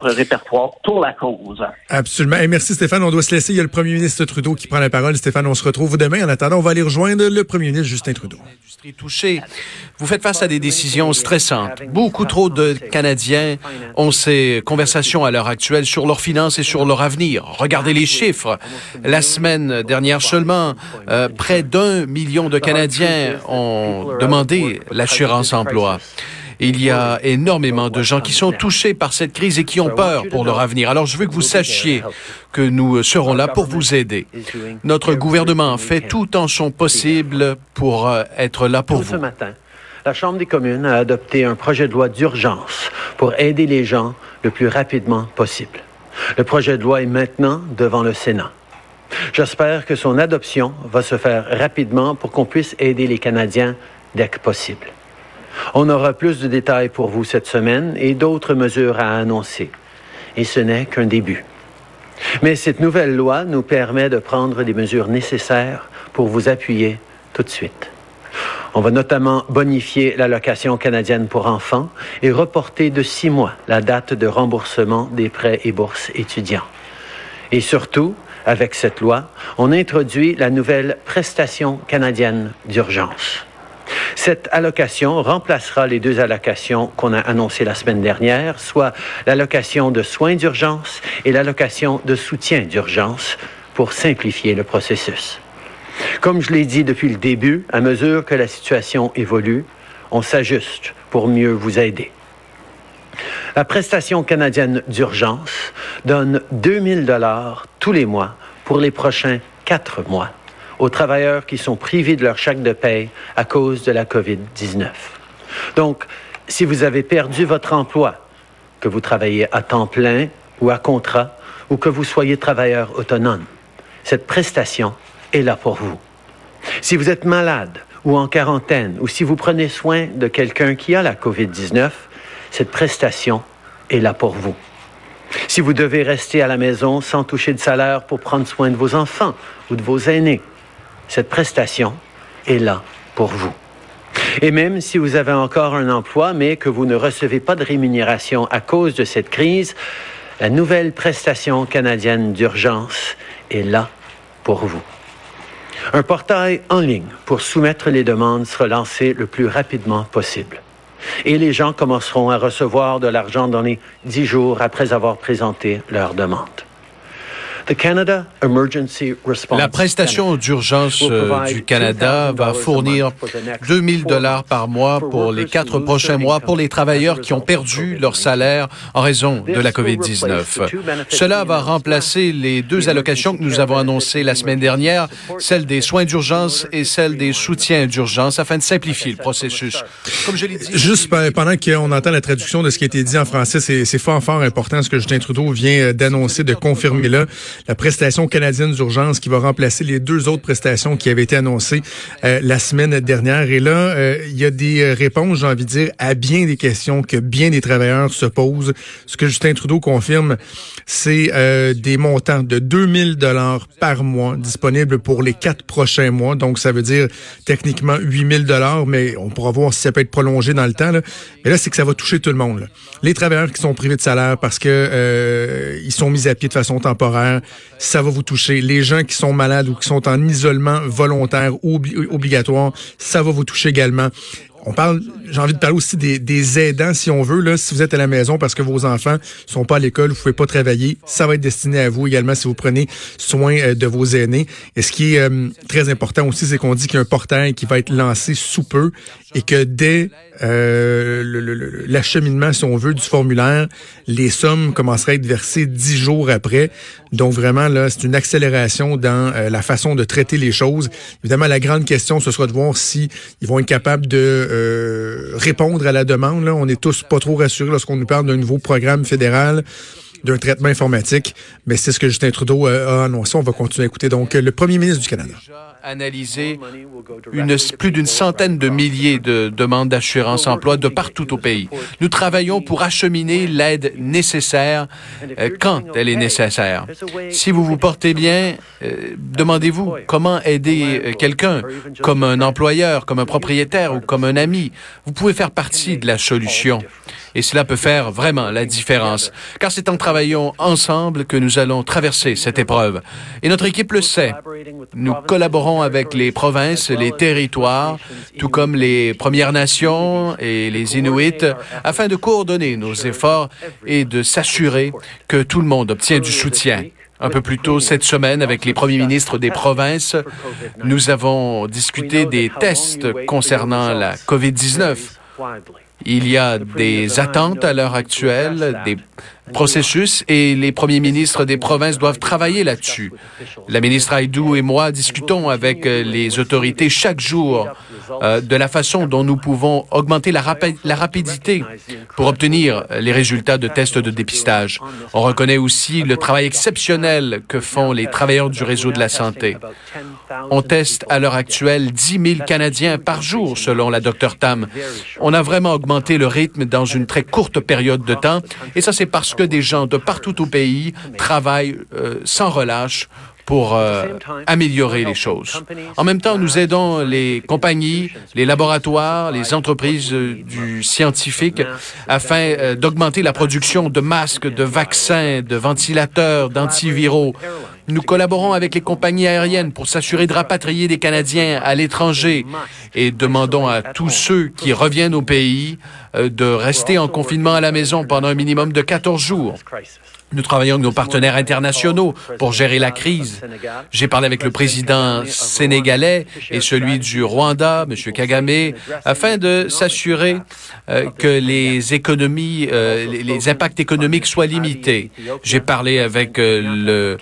répertoire pour la cause. Absolument. Et merci Stéphane. On doit se laisser. Il y a le premier ministre Trudeau qui prend la parole. Stéphane, on se retrouve demain. En attendant, on va aller rejoindre le premier ministre Justin Trudeau. touchée. Vous faites face à des décisions stressantes. Beaucoup trop de Canadiens ont ces conversations à l'heure actuelle sur leurs finances et sur leur avenir. Regardez les chiffres. La semaine dernière seulement, euh, près d'un million de Canadiens ont demandé l'assurance emploi. Il y a énormément de gens qui sont touchés par cette crise et qui ont peur pour leur avenir. Alors je veux que vous sachiez que nous serons là pour vous aider. Notre gouvernement fait tout en son possible pour euh, être là pour vous. Ce matin, la Chambre des communes a adopté un projet de loi d'urgence pour aider les gens le plus rapidement possible. Le projet de loi est maintenant devant le Sénat. J'espère que son adoption va se faire rapidement pour qu'on puisse aider les Canadiens dès que possible. On aura plus de détails pour vous cette semaine et d'autres mesures à annoncer. Et ce n'est qu'un début. Mais cette nouvelle loi nous permet de prendre des mesures nécessaires pour vous appuyer tout de suite. On va notamment bonifier l'allocation canadienne pour enfants et reporter de six mois la date de remboursement des prêts et bourses étudiants. Et surtout, avec cette loi, on introduit la nouvelle prestation canadienne d'urgence. Cette allocation remplacera les deux allocations qu'on a annoncées la semaine dernière, soit l'allocation de soins d'urgence et l'allocation de soutien d'urgence pour simplifier le processus. Comme je l'ai dit depuis le début, à mesure que la situation évolue, on s'ajuste pour mieux vous aider. La prestation canadienne d'urgence donne 2000 dollars tous les mois pour les prochains quatre mois aux travailleurs qui sont privés de leur chèque de paie à cause de la COVID-19. Donc, si vous avez perdu votre emploi, que vous travaillez à temps plein ou à contrat, ou que vous soyez travailleur autonome, cette prestation est là pour vous. Si vous êtes malade ou en quarantaine, ou si vous prenez soin de quelqu'un qui a la COVID-19, cette prestation est là pour vous. Si vous devez rester à la maison sans toucher de salaire pour prendre soin de vos enfants ou de vos aînés, cette prestation est là pour vous. Et même si vous avez encore un emploi, mais que vous ne recevez pas de rémunération à cause de cette crise, la nouvelle prestation canadienne d'urgence est là pour vous. Un portail en ligne pour soumettre les demandes sera lancé le plus rapidement possible. Et les gens commenceront à recevoir de l'argent dans les dix jours après avoir présenté leur demande. La prestation d'urgence euh, du Canada va fournir 2000 dollars par mois pour les quatre prochains mois pour les travailleurs qui ont perdu leur salaire en raison de la COVID-19. Cela va remplacer les deux allocations que nous avons annoncées la semaine dernière, celle des soins d'urgence et celle des soutiens d'urgence, afin de simplifier le processus. Comme je l'ai dit... Juste pendant qu'on entend la traduction de ce qui a été dit en français, c'est fort, fort important ce que Justin Trudeau vient euh, d'annoncer, de confirmer là la prestation canadienne d'urgence qui va remplacer les deux autres prestations qui avaient été annoncées euh, la semaine dernière. Et là, euh, il y a des réponses, j'ai envie de dire, à bien des questions que bien des travailleurs se posent. Ce que Justin Trudeau confirme, c'est euh, des montants de 2000 dollars par mois disponibles pour les quatre prochains mois. Donc, ça veut dire techniquement 8000 dollars, mais on pourra voir si ça peut être prolongé dans le temps. Là. Mais là, c'est que ça va toucher tout le monde. Les travailleurs qui sont privés de salaire parce que ils sont mis à pied de façon temporaire, ça va vous toucher. Les gens qui sont malades ou qui sont en isolement volontaire ou obligatoire, ça va vous toucher également. On parle, j'ai envie de parler aussi des, aidants, si on veut. Là, si vous êtes à la maison parce que vos enfants sont pas à l'école, vous pouvez pas travailler, ça va être destiné à vous également si vous prenez soin euh, de vos aînés. Et ce qui est euh, très important aussi, c'est qu'on dit qu'il y a un portail qui va être lancé sous peu et que dès euh, l'acheminement, si on veut, du formulaire, les sommes commenceraient à être versées dix jours après. Donc vraiment, là, c'est une accélération dans euh, la façon de traiter les choses. Évidemment, la grande question, ce sera de voir si ils vont être capables de euh, répondre à la demande. On est tous pas trop rassurés lorsqu'on nous parle d'un nouveau programme fédéral d'un traitement informatique. Mais c'est ce que Justin Trudeau a annoncé. On va continuer à écouter. Donc, le premier ministre du Canada analysé une, plus d'une centaine de milliers de demandes d'assurance emploi de partout au pays. Nous travaillons pour acheminer l'aide nécessaire euh, quand elle est nécessaire. Si vous vous portez bien, euh, demandez-vous comment aider euh, quelqu'un, comme un employeur, comme un propriétaire ou comme un ami. Vous pouvez faire partie de la solution. Et cela peut faire vraiment la différence, car c'est en travaillant ensemble que nous allons traverser cette épreuve. Et notre équipe le sait. Nous collaborons avec les provinces, les territoires, tout comme les Premières Nations et les Inuits, afin de coordonner nos efforts et de s'assurer que tout le monde obtient du soutien. Un peu plus tôt cette semaine, avec les premiers ministres des provinces, nous avons discuté des tests concernant la COVID-19. Il y a des attentes à l'heure actuelle, processus et les premiers ministres des provinces doivent travailler là-dessus. La ministre Haïdou et moi discutons avec euh, les autorités chaque jour euh, de la façon dont nous pouvons augmenter la, la rapidité pour obtenir les résultats de tests de dépistage. On reconnaît aussi le travail exceptionnel que font les travailleurs du réseau de la santé. On teste à l'heure actuelle 10 000 Canadiens par jour, selon la Dr Tam. On a vraiment augmenté le rythme dans une très courte période de temps, et ça c'est parce que des gens de partout au pays travaillent euh, sans relâche pour euh, améliorer les choses. En même temps, nous aidons les compagnies, les laboratoires, les entreprises euh, du scientifique afin d'augmenter la production de masques, de vaccins, de ventilateurs, d'antiviraux. Nous collaborons avec les compagnies aériennes pour s'assurer de rapatrier des Canadiens à l'étranger et demandons à tous ceux qui reviennent au pays de rester en confinement à la maison pendant un minimum de 14 jours. Nous travaillons avec nos partenaires internationaux pour gérer la crise. J'ai parlé avec le président sénégalais et celui du Rwanda, M. Kagame, afin de s'assurer euh, que les économies, euh, les, impacts économiques soient limités. J'ai parlé avec euh,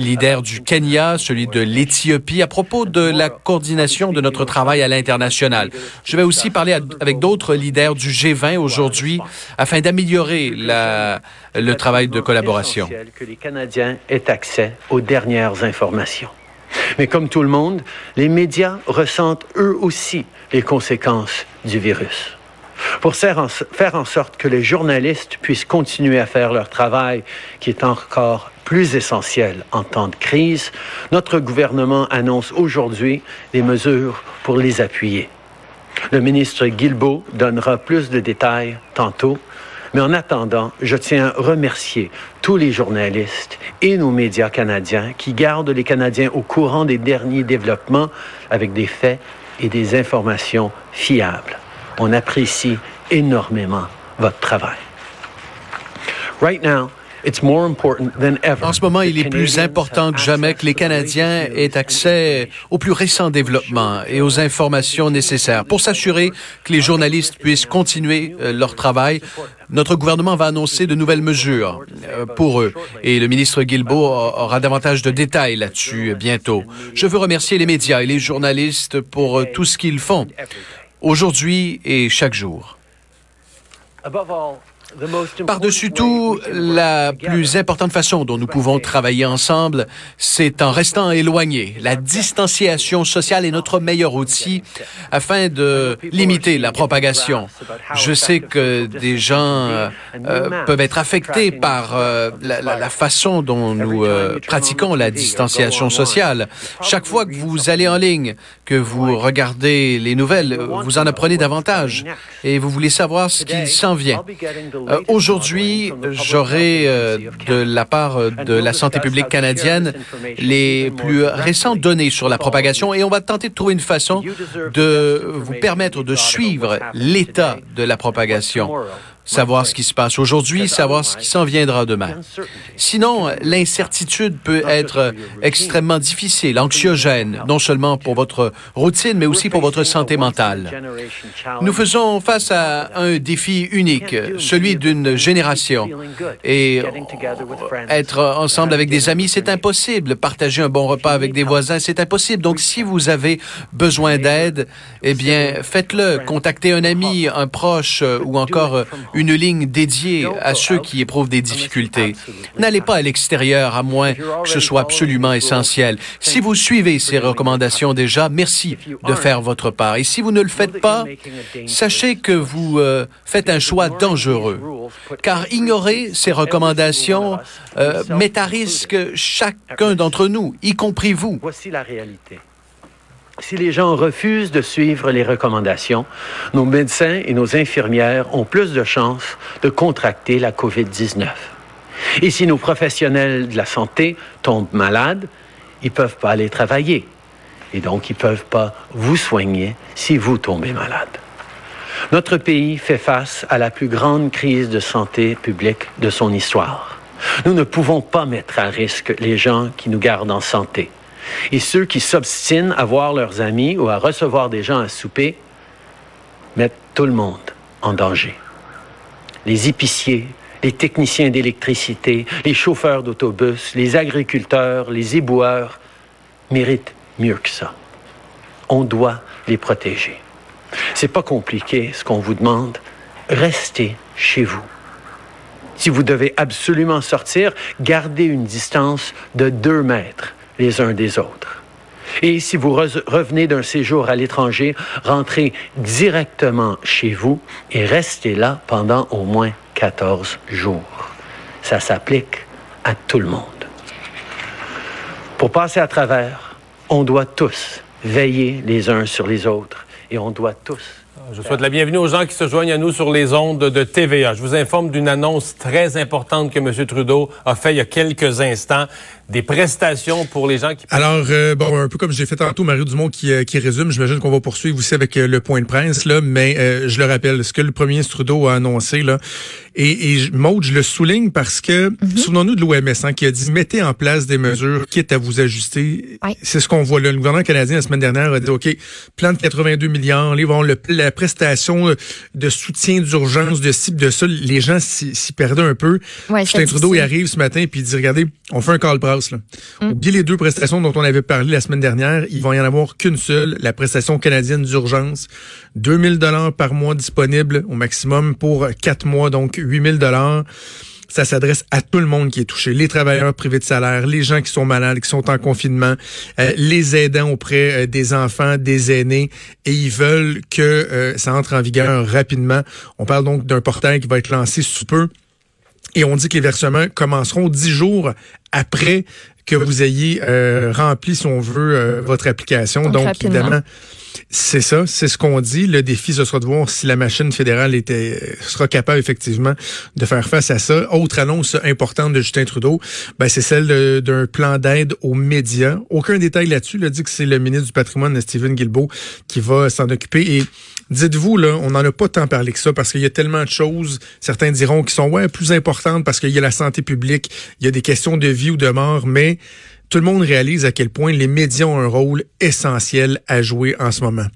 leader du Kenya, celui de l'Éthiopie, à propos de la coordination de notre travail à l'international. Je vais aussi parler avec d'autres leaders du G20 aujourd'hui afin d'améliorer le travail de collaboration que les Canadiens aient accès aux dernières informations. Mais comme tout le monde, les médias ressentent eux aussi les conséquences du virus. Pour faire en sorte que les journalistes puissent continuer à faire leur travail, qui est encore plus essentiel en temps de crise, notre gouvernement annonce aujourd'hui des mesures pour les appuyer. Le ministre Guilbeault donnera plus de détails tantôt, mais en attendant, je tiens à remercier tous les journalistes et nos médias canadiens qui gardent les Canadiens au courant des derniers développements avec des faits et des informations fiables. On apprécie énormément votre travail. Right now, en ce moment, il est plus important que jamais que les Canadiens aient accès aux plus récents développements et aux informations nécessaires pour s'assurer que les journalistes puissent continuer euh, leur travail. Notre gouvernement va annoncer de nouvelles mesures euh, pour eux et le ministre Guilbeault aura davantage de détails là-dessus bientôt. Je veux remercier les médias et les journalistes pour euh, tout ce qu'ils font aujourd'hui et chaque jour. Par-dessus tout, la plus importante façon dont nous pouvons travailler ensemble, c'est en restant éloignés. La distanciation sociale est notre meilleur outil afin de limiter la propagation. Je sais que des gens euh, peuvent être affectés par euh, la, façon dont nous euh, pratiquons la distanciation sociale. Chaque fois que vous allez en ligne, que vous regardez les nouvelles, vous en apprenez davantage et vous voulez savoir ce qui s'en vient. Euh, aujourd'hui, j'aurai euh, de la part euh, de la santé publique canadienne les plus récentes données sur la propagation et on va tenter de trouver une façon de vous permettre de suivre l'état de la propagation savoir ce qui se passe aujourd'hui, savoir ce qui s'en viendra demain. Sinon, l'incertitude peut être extrêmement difficile, anxiogène, non seulement pour votre routine, mais aussi pour votre santé mentale. Nous faisons face à un défi unique, celui d'une génération. Et être ensemble avec des amis, c'est impossible. Partager un bon repas avec des voisins, c'est impossible. Donc, si vous avez besoin d'aide, eh bien, faites-le. Contactez un ami, un proche ou encore une ligne dédiée à ceux qui éprouvent des difficultés. N'allez pas à l'extérieur à moins que ce soit absolument essentiel. Si vous suivez ces recommandations déjà, merci de faire votre part. Et si vous ne le faites pas, sachez que vous euh, faites un choix dangereux, car ignorer ces recommandations euh, met à risque chacun d'entre nous, y compris vous. Voici la réalité. Si les gens refusent de suivre les recommandations, nos médecins et nos infirmières ont plus de chances de contracter la COVID-19. Et si nos professionnels de la santé tombent malades, ils ne peuvent pas aller travailler. Et donc, ils ne peuvent pas vous soigner si vous tombez malade. Notre pays fait face à la plus grande crise de santé publique de son histoire. Nous ne pouvons pas mettre à risque les gens qui nous gardent en santé. Et ceux qui s'obstinent à voir leurs amis ou à recevoir des gens à souper mettent tout le monde en danger. Les épiciers, les techniciens d'électricité, les chauffeurs d'autobus, les agriculteurs, les éboueurs méritent mieux que ça. On doit les protéger. C'est pas compliqué ce qu'on vous demande. Restez chez vous. Si vous devez absolument sortir, gardez une distance de deux mètres les uns des autres. Et si vous revenez d'un séjour à l'étranger, rentrez directement chez vous et restez là pendant au moins 14 jours. Ça s'applique à tout le monde. Pour passer à travers, on doit tous veiller les uns sur les autres et on doit tous je souhaite la bienvenue aux gens qui se joignent à nous sur les ondes de TVA. Je vous informe d'une annonce très importante que M. Trudeau a fait il y a quelques instants des prestations pour les gens qui... Alors, euh, bon, un peu comme j'ai fait tantôt, Mario Dumont qui, euh, qui résume, j'imagine qu'on va poursuivre aussi avec euh, le point de presse, là, mais je le rappelle, ce que le premier Trudeau a annoncé, là, et, et Maud, je le souligne parce que, mhm. souvenons-nous de l'OMS, hein, qui a dit, mettez en place des mesures, quitte à vous ajuster. C'est ce qu'on voit là. Le gouvernement canadien, la semaine dernière, a dit, OK, plan de 82 millions, ils vont le, la prestation de soutien d'urgence, de cible de ça, les gens s'y perdaient un peu. Justin Trudeau, il arrive ce matin, puis il dit, regardez, on fait un call press Mm. Oubliez les deux prestations dont on avait parlé la semaine dernière. Il va y en avoir qu'une seule, la prestation canadienne d'urgence. 2000 dollars par mois disponible au maximum pour quatre mois, donc 8000 dollars. Ça s'adresse à tout le monde qui est touché, les travailleurs privés de salaire, les gens qui sont malades, qui sont en confinement, euh, les aidants auprès euh, des enfants, des aînés, et ils veulent que euh, ça entre en vigueur rapidement. On parle donc d'un portail qui va être lancé sous peu. Et on dit que les versements commenceront dix jours après que vous ayez euh, rempli, si on veut, euh, votre application. Donc, évidemment, c'est ça, c'est ce qu'on dit. Le défi, ce sera de voir si la machine fédérale était, sera capable effectivement de faire face à ça. Autre annonce importante de Justin Trudeau, ben, c'est celle d'un plan d'aide aux médias. Aucun détail là-dessus. Il a dit que c'est le ministre du patrimoine, Stephen Guilbeault, qui va s'en occuper. Et dites-vous, là, on n'en a pas tant parlé que ça parce qu'il y a tellement de choses, certains diront, qui sont ouais, plus importantes parce qu'il y a la santé publique, il y a des questions de vie ou de mort, mais tout le monde réalise à quel point les médias ont un rôle essentiel à jouer en ce moment.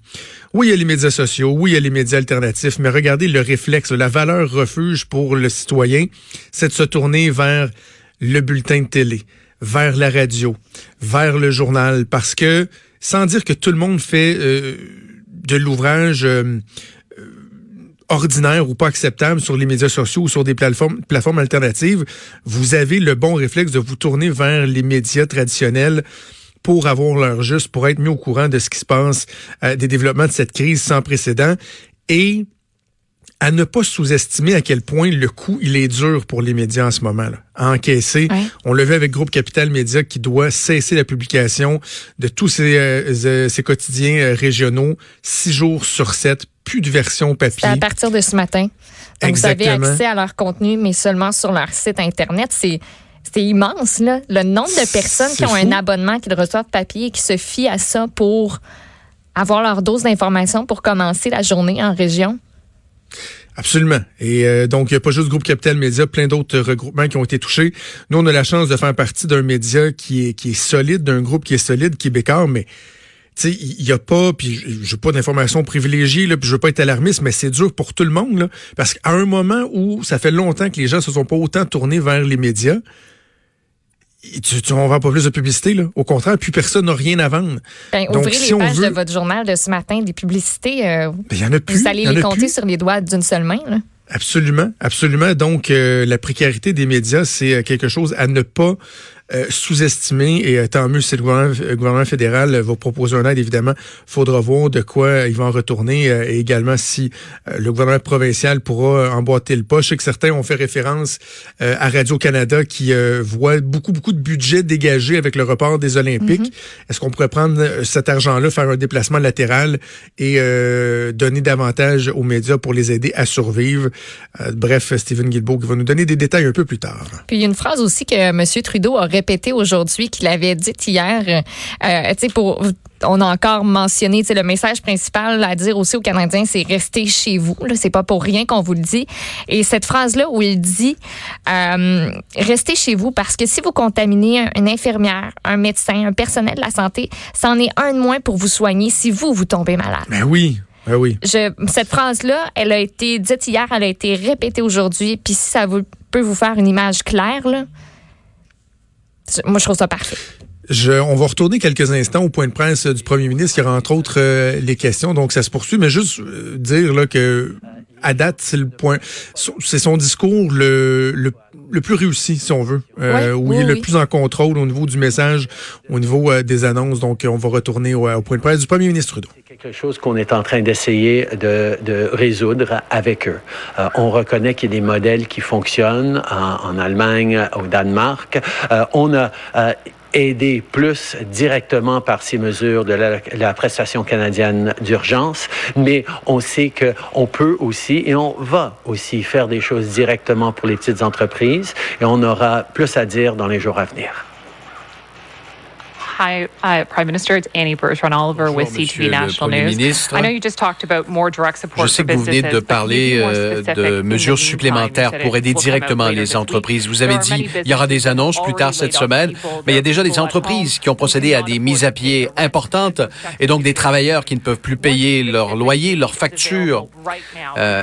Oui, il y a les médias sociaux, oui, il y a les médias alternatifs, mais regardez le réflexe, la valeur refuge pour le citoyen, c'est de se tourner vers le bulletin de télé, vers la radio, vers le journal, parce que, sans dire que tout le monde fait euh, de l'ouvrage euh, ordinaire ou pas acceptable sur les médias sociaux ou sur des plateformes, plateformes alternatives, vous avez le bon réflexe de vous tourner vers les médias traditionnels pour avoir leur juste, pour être mis au courant de ce qui se passe, euh, des développements de cette crise sans précédent. Et à ne pas sous-estimer à quel point le coût il est dur pour les médias en ce moment là, à encaisser. On le vu avec Groupe Capital Média qui doit cesser la publication de tous ces, euh, ces quotidiens euh, régionaux six jours sur sept, plus de version papier. à partir de ce matin. Donc, vous avez accès à leur contenu, mais seulement sur leur site internet. C'est c'est immense, là. Le nombre de personnes qui ont un abonnement, qui reçoivent papier et qui se fient à ça pour avoir leur dose d'information pour commencer la journée en région. Absolument. Et euh, donc, il n'y a pas juste Groupe Capital Média, plein d'autres regroupements qui ont été touchés. Nous, on a la chance de faire partie d'un média qui est, qui solide, d'un groupe qui est solide, québécois, mais il y a pas, puis j'ai pas d'informations privilégiées, là, puis je veux pas être alarmiste, mais c'est dur pour tout le monde, parce qu'à un moment où ça fait longtemps que les gens se sont pas autant tournés vers les médias, tu, tu on vend pas plus de publicité, là. Au contraire, plus personne n'a rien à vendre. Ben, ouvrez les pages de votre journal de ce matin, des publicités. Euh, ben, y en a plus. Vous allez les compter sur les doigts d'une seule main, là. Absolument, absolument. Donc, euh, la précarité des médias, c'est euh, quelque chose à ne pas euh, sous-estimé et euh, tant mieux si le gouvernement, fédéral va proposer un aide, évidemment, faudra voir de quoi il va en retourner et également si le gouvernement provincial pourra emboîter le pas. Je sais que certains ont fait référence à Radio-Canada qui voit beaucoup, beaucoup de budget dégagé avec le report des Olympiques. Mm-hmm. Est-ce qu'on pourrait prendre cet argent-là, faire un déplacement latéral et donner davantage aux médias pour les aider à survivre? bref, Stephen Guilbeault qui va nous donner des détails un peu plus tard. Puis il y a une phrase aussi que M. Trudeau a répétée aujourd'hui, qu'il avait dit hier, euh, tu sais, pour on a encore mentionné le message principal à dire aussi aux Canadiens, c'est rester chez vous. C'est pas pour rien qu'on vous le dit. Et cette phrase-là où il dit euh, restez chez vous parce que si vous contaminez une infirmière, un médecin, un personnel de la santé, c'en est un de moins pour vous soigner si vous, vous tombez malade. Ben oui. Ben oui. Je, cette phrase-là, elle a été dite hier, elle a été répétée aujourd'hui. Puis si ça vous, peut vous faire une image claire, là, moi, je trouve ça parfait. Je, on va retourner quelques instants au point de presse du premier ministre, qui aura entre autres euh, les questions, donc ça se poursuit, mais juste euh, dire là, que à date, c'est le point, c'est son discours le, le, le, plus réussi, si on veut, euh, où il est le plus en contrôle au niveau du message, au niveau euh, des annonces. Donc, on va retourner au, point de presse du premier ministre Trudeau. C'est quelque chose qu'on est en train d'essayer de, de, résoudre avec eux. Euh, on reconnaît qu'il y a des modèles qui fonctionnent en, en Allemagne, au Danemark. on a aider plus directement par ces mesures de la, prestation canadienne d'urgence, mais on sait qu'on peut aussi et on va aussi faire des choses directement pour les petites entreprises et on aura plus à dire dans les jours à venir. Hi, uh, Prime Minister. It's Annie Bertrand Oliver Bonjour, with CTV National News. Ministre. I know you just talked about more direct support Je sais que vous venez de parler euh, de mesures supplémentaires pour aider directement les entreprises. Vous avez dit il y aura des annonces plus tard cette semaine, mais il y a déjà des entreprises qui ont procédé à des mises à pied importantes et donc des travailleurs qui ne peuvent plus payer leur loyer, leurs factures. Euh,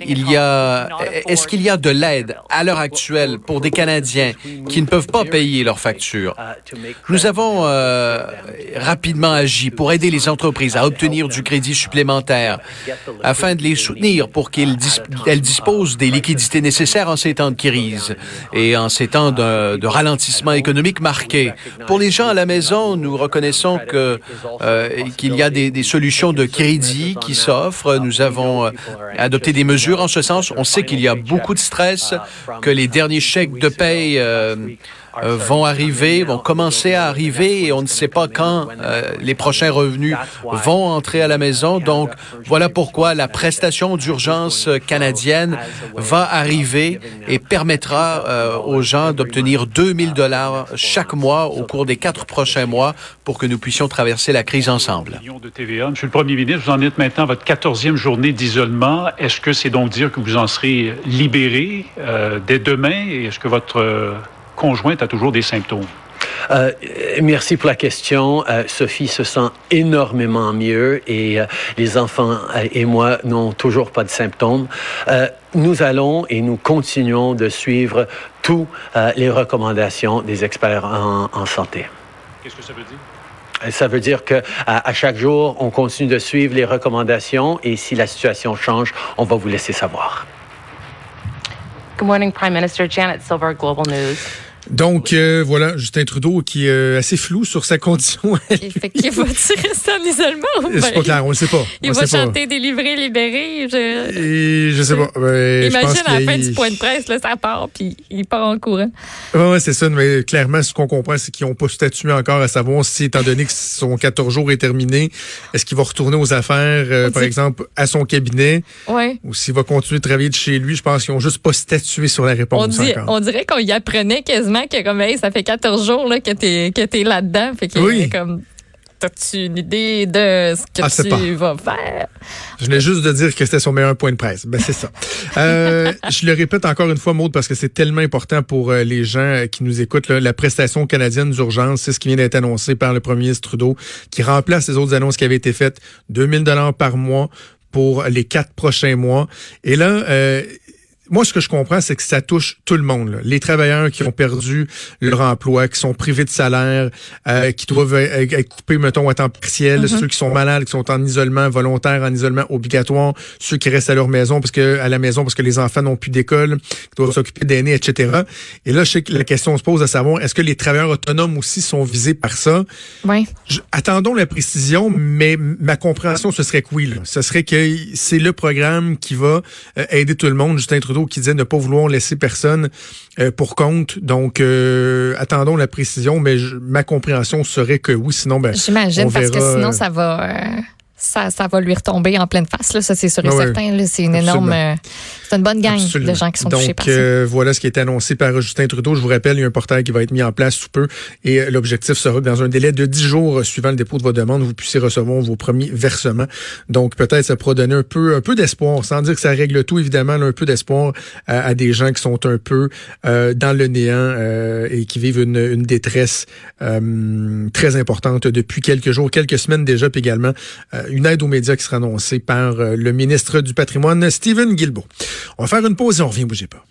il y a, est-ce qu'il y a de l'aide à l'heure actuelle pour des Canadiens qui ne peuvent pas payer leurs factures? Nous avons euh, rapidement agi pour aider les entreprises à obtenir du crédit supplémentaire afin de les soutenir pour qu'elles disposent des liquidités nécessaires en ces temps de crise et en ces temps de, ralentissement économique marqué. Pour les gens à la maison, nous reconnaissons euh, qu'il y a des, solutions de crédit qui s'offrent. Nous avons euh, adopté des mesures en ce sens. On sait qu'il y a beaucoup de stress, que les derniers chèques de paye euh, vont arriver, vont commencer à arriver et on ne sait pas quand euh, les prochains revenus vont entrer à la maison. Donc, voilà pourquoi la prestation d'urgence canadienne va arriver et permettra euh, aux gens d'obtenir 2000 dollars chaque mois au cours des quatre prochains mois pour que nous puissions traverser la crise ensemble. Monsieur le Premier ministre, vous en êtes maintenant à votre quatorzième journée d'isolement. Est-ce que c'est donc dire que vous en serez libéré dès demain? Est-ce que votre conjointe a toujours des symptômes? Euh, merci pour la question. Euh, Sophie se sent énormément mieux et euh, les enfants et moi n'ont toujours pas de symptômes. nous allons et nous continuons de suivre toutes les recommandations des experts en, santé. Qu'est-ce que ça veut dire? Ça veut dire que à, chaque jour, on continue de suivre les recommandations et si la situation change, on va vous laisser savoir. Good morning, Prime Minister Janet Silver, Global News. Donc, euh, voilà, Justin Trudeau qui est euh, assez flou sur sa condition. Il fait va rester en isolement? C'est pas clair, on ne sait pas. Il va chanter délivré, libéré. Je, Et je sais pas. Ben, Imagine à la fin du point de presse, là, ça part, puis il part en courant. Oui, ouais, c'est ça. Mais clairement, ce qu'on comprend, c'est qu'ils n'ont pas statué encore à savoir si, étant donné que son 14 jours est terminé, est-ce qu'il va retourner aux affaires, euh, par exemple, à son cabinet? Ouais. Ou s'il va continuer de travailler de chez lui? Je pense qu'ils n'ont juste pas statué sur la réponse on, dit, on dirait qu'on y apprenait quasiment que comme ça fait 14 jours là, que tu que es là-dedans. Fait que oui. comme T'as-tu une idée de ce que ah, tu vas faire? Je venais juste de dire que c'était son meilleur point de presse. Ben, c'est ça. euh, je le répète encore une fois, Maud, parce que c'est tellement important pour euh, les gens euh, qui nous écoutent. Là, la prestation canadienne d'urgence, c'est ce qui vient d'être annoncé par le premier ministre Trudeau, qui remplace les autres annonces qui avaient été faites. 2000 dollars par mois pour les quatre prochains mois. Et là, euh, moi, ce que je comprends, c'est que ça touche tout le monde. Les travailleurs qui ont perdu leur emploi, qui sont privés de salaire, euh, qui doivent être coupés, mettons, à temps partiel, mm-hmm. ceux qui sont malades, qui sont en isolement volontaire, en isolement obligatoire, ceux qui restent à leur maison parce que à la maison parce que les enfants n'ont plus d'école, qui doivent s'occuper d'aînés, etc. Et là, je sais que la question se pose à savoir, est-ce que les travailleurs autonomes aussi sont visés par ça? Oui. attendons la précision, mais ma compréhension, ce serait que oui. Là. Ce serait que c'est le programme qui va euh, aider tout le monde. Justin Trudeau qui disait ne pas vouloir laisser personne euh, pour compte. Donc, euh, attendons la précision, mais ma compréhension serait que oui. Sinon, ben, J'imagine, parce que sinon, ça va ça, ça va lui retomber en pleine face. Là. Ça, c'est sûr et ah certain. C'est une énorme. Euh, c'est une bonne gang de gens qui sont touchés par ça. Euh, voilà ce qui est annoncé par Justin Trudeau. Je vous rappelle, il y a un portail qui va être mis en place sous peu et euh, l'objectif sera que dans un délai de 10 jours suivant le dépôt de vos demandes, vous puissiez recevoir vos premiers versements. Donc, peut-être ça pourra donner un peu, un peu d'espoir, sans dire que ça règle tout, évidemment, un peu d'espoir à, des gens qui sont un peu dans le néant et qui vivent une, une détresse très importante depuis quelques jours, quelques semaines déjà, puis également une aide aux médias qui sera annoncée par euh, le ministre du Patrimoine, Stephen Guilbeault. On va faire une pause et on revient, bougez pas.